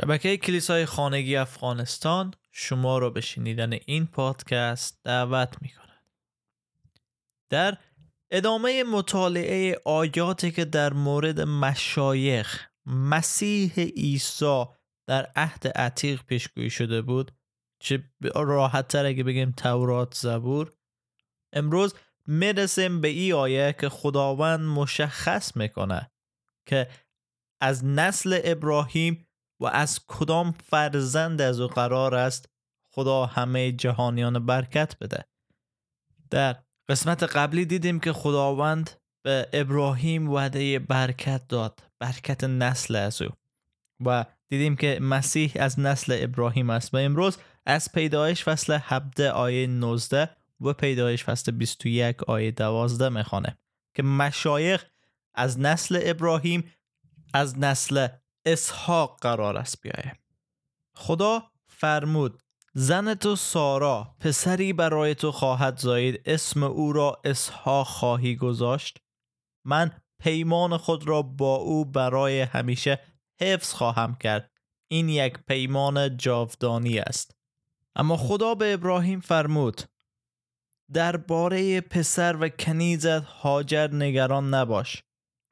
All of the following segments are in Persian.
شبکه کلیسای خانگی افغانستان شما را به شنیدن این پادکست دعوت می کند. در ادامه مطالعه آیاتی که در مورد مشایخ مسیح عیسی در عهد عتیق پیشگویی شده بود چه راحت تر اگه بگیم تورات زبور امروز می‌رسیم به این آیه که خداوند مشخص می‌کنه که از نسل ابراهیم و از کدام فرزند از او قرار است خدا همه جهانیان برکت بده. در قسمت قبلی دیدیم که خداوند به ابراهیم وعده برکت داد برکت نسل از او. و دیدیم که مسیح از نسل ابراهیم است و امروز از پیدایش فصل 17 آیه 19 و پیدایش فصل 21 آیه 12 می‌خوانه که مشایخ از نسل ابراهیم از نسل اسحاق قرار است بیایه. خدا فرمود زن تو سارا پسری برای تو خواهد زایید اسم او را اسحاق خواهی گذاشت. من پیمان خود را با او برای همیشه حفظ خواهم کرد. این یک پیمان جاودانی است. اما خدا به ابراهیم فرمود درباره پسر و کنیزت هاجر نگران نباش.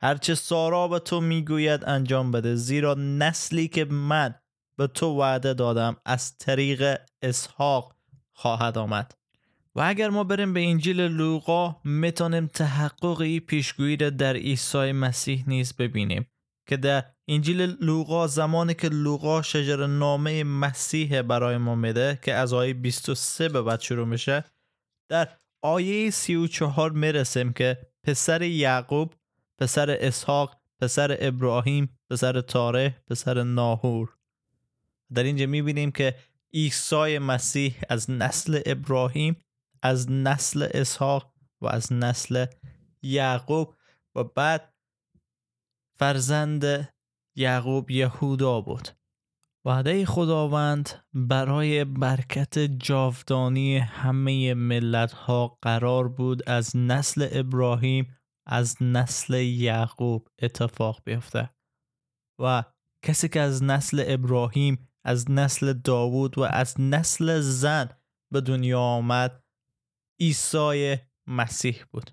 هرچه سارا به تو می‌گوید انجام بده. زیرا نسلی که من به تو وعده دادم از طریق اسحاق خواهد آمد. و اگر ما بریم به انجیل لوقا می‌تونیم تحقق این پیشگویی را در عیسی مسیح نیز ببینیم که در انجیل لوقا زمانی که لوقا شجر نامه مسیح برای ما میده که از آیه 23 به بعد شروع میشه در آیه 34 می‌رسیم که پسر یعقوب پسر اسحاق پسر ابراهیم پسر تاره پسر ناهور. در اینجا می‌بینیم که عیسی مسیح از نسل ابراهیم از نسل اسحاق و از نسل یعقوب و بعد فرزند یعقوب یهودا بود. وعده خداوند برای برکت جاودانی همه ملت ها قرار بود از نسل ابراهیم از نسل یعقوب اتفاق بیفته و کسی که از نسل ابراهیم از نسل داوود و از نسل زن به دنیا آمد عیسی مسیح بود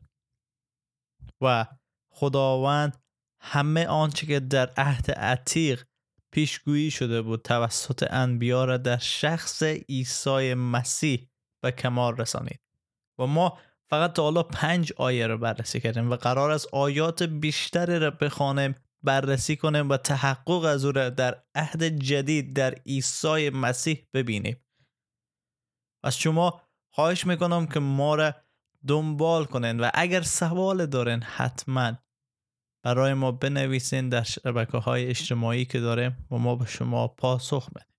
و خداوند همه آنچه که در عهد عتیق پیشگویی شده بود توسط انبیا را در شخص عیسی مسیح به کمال رسانید و ما فقط تا حالا پنج آیه رو بررسی کردیم و قرار است آیات بیشتری را بخوانیم بررسی کنیم و تحقق از او را در عهد جدید در عیسی مسیح ببینیم. از شما خواهش می‌کنم که ما را دنبال کنین و اگر سوال دارین حتما برای ما بنویسین در شبکه های اجتماعی که داریم و ما به شما پاسخ بدیم.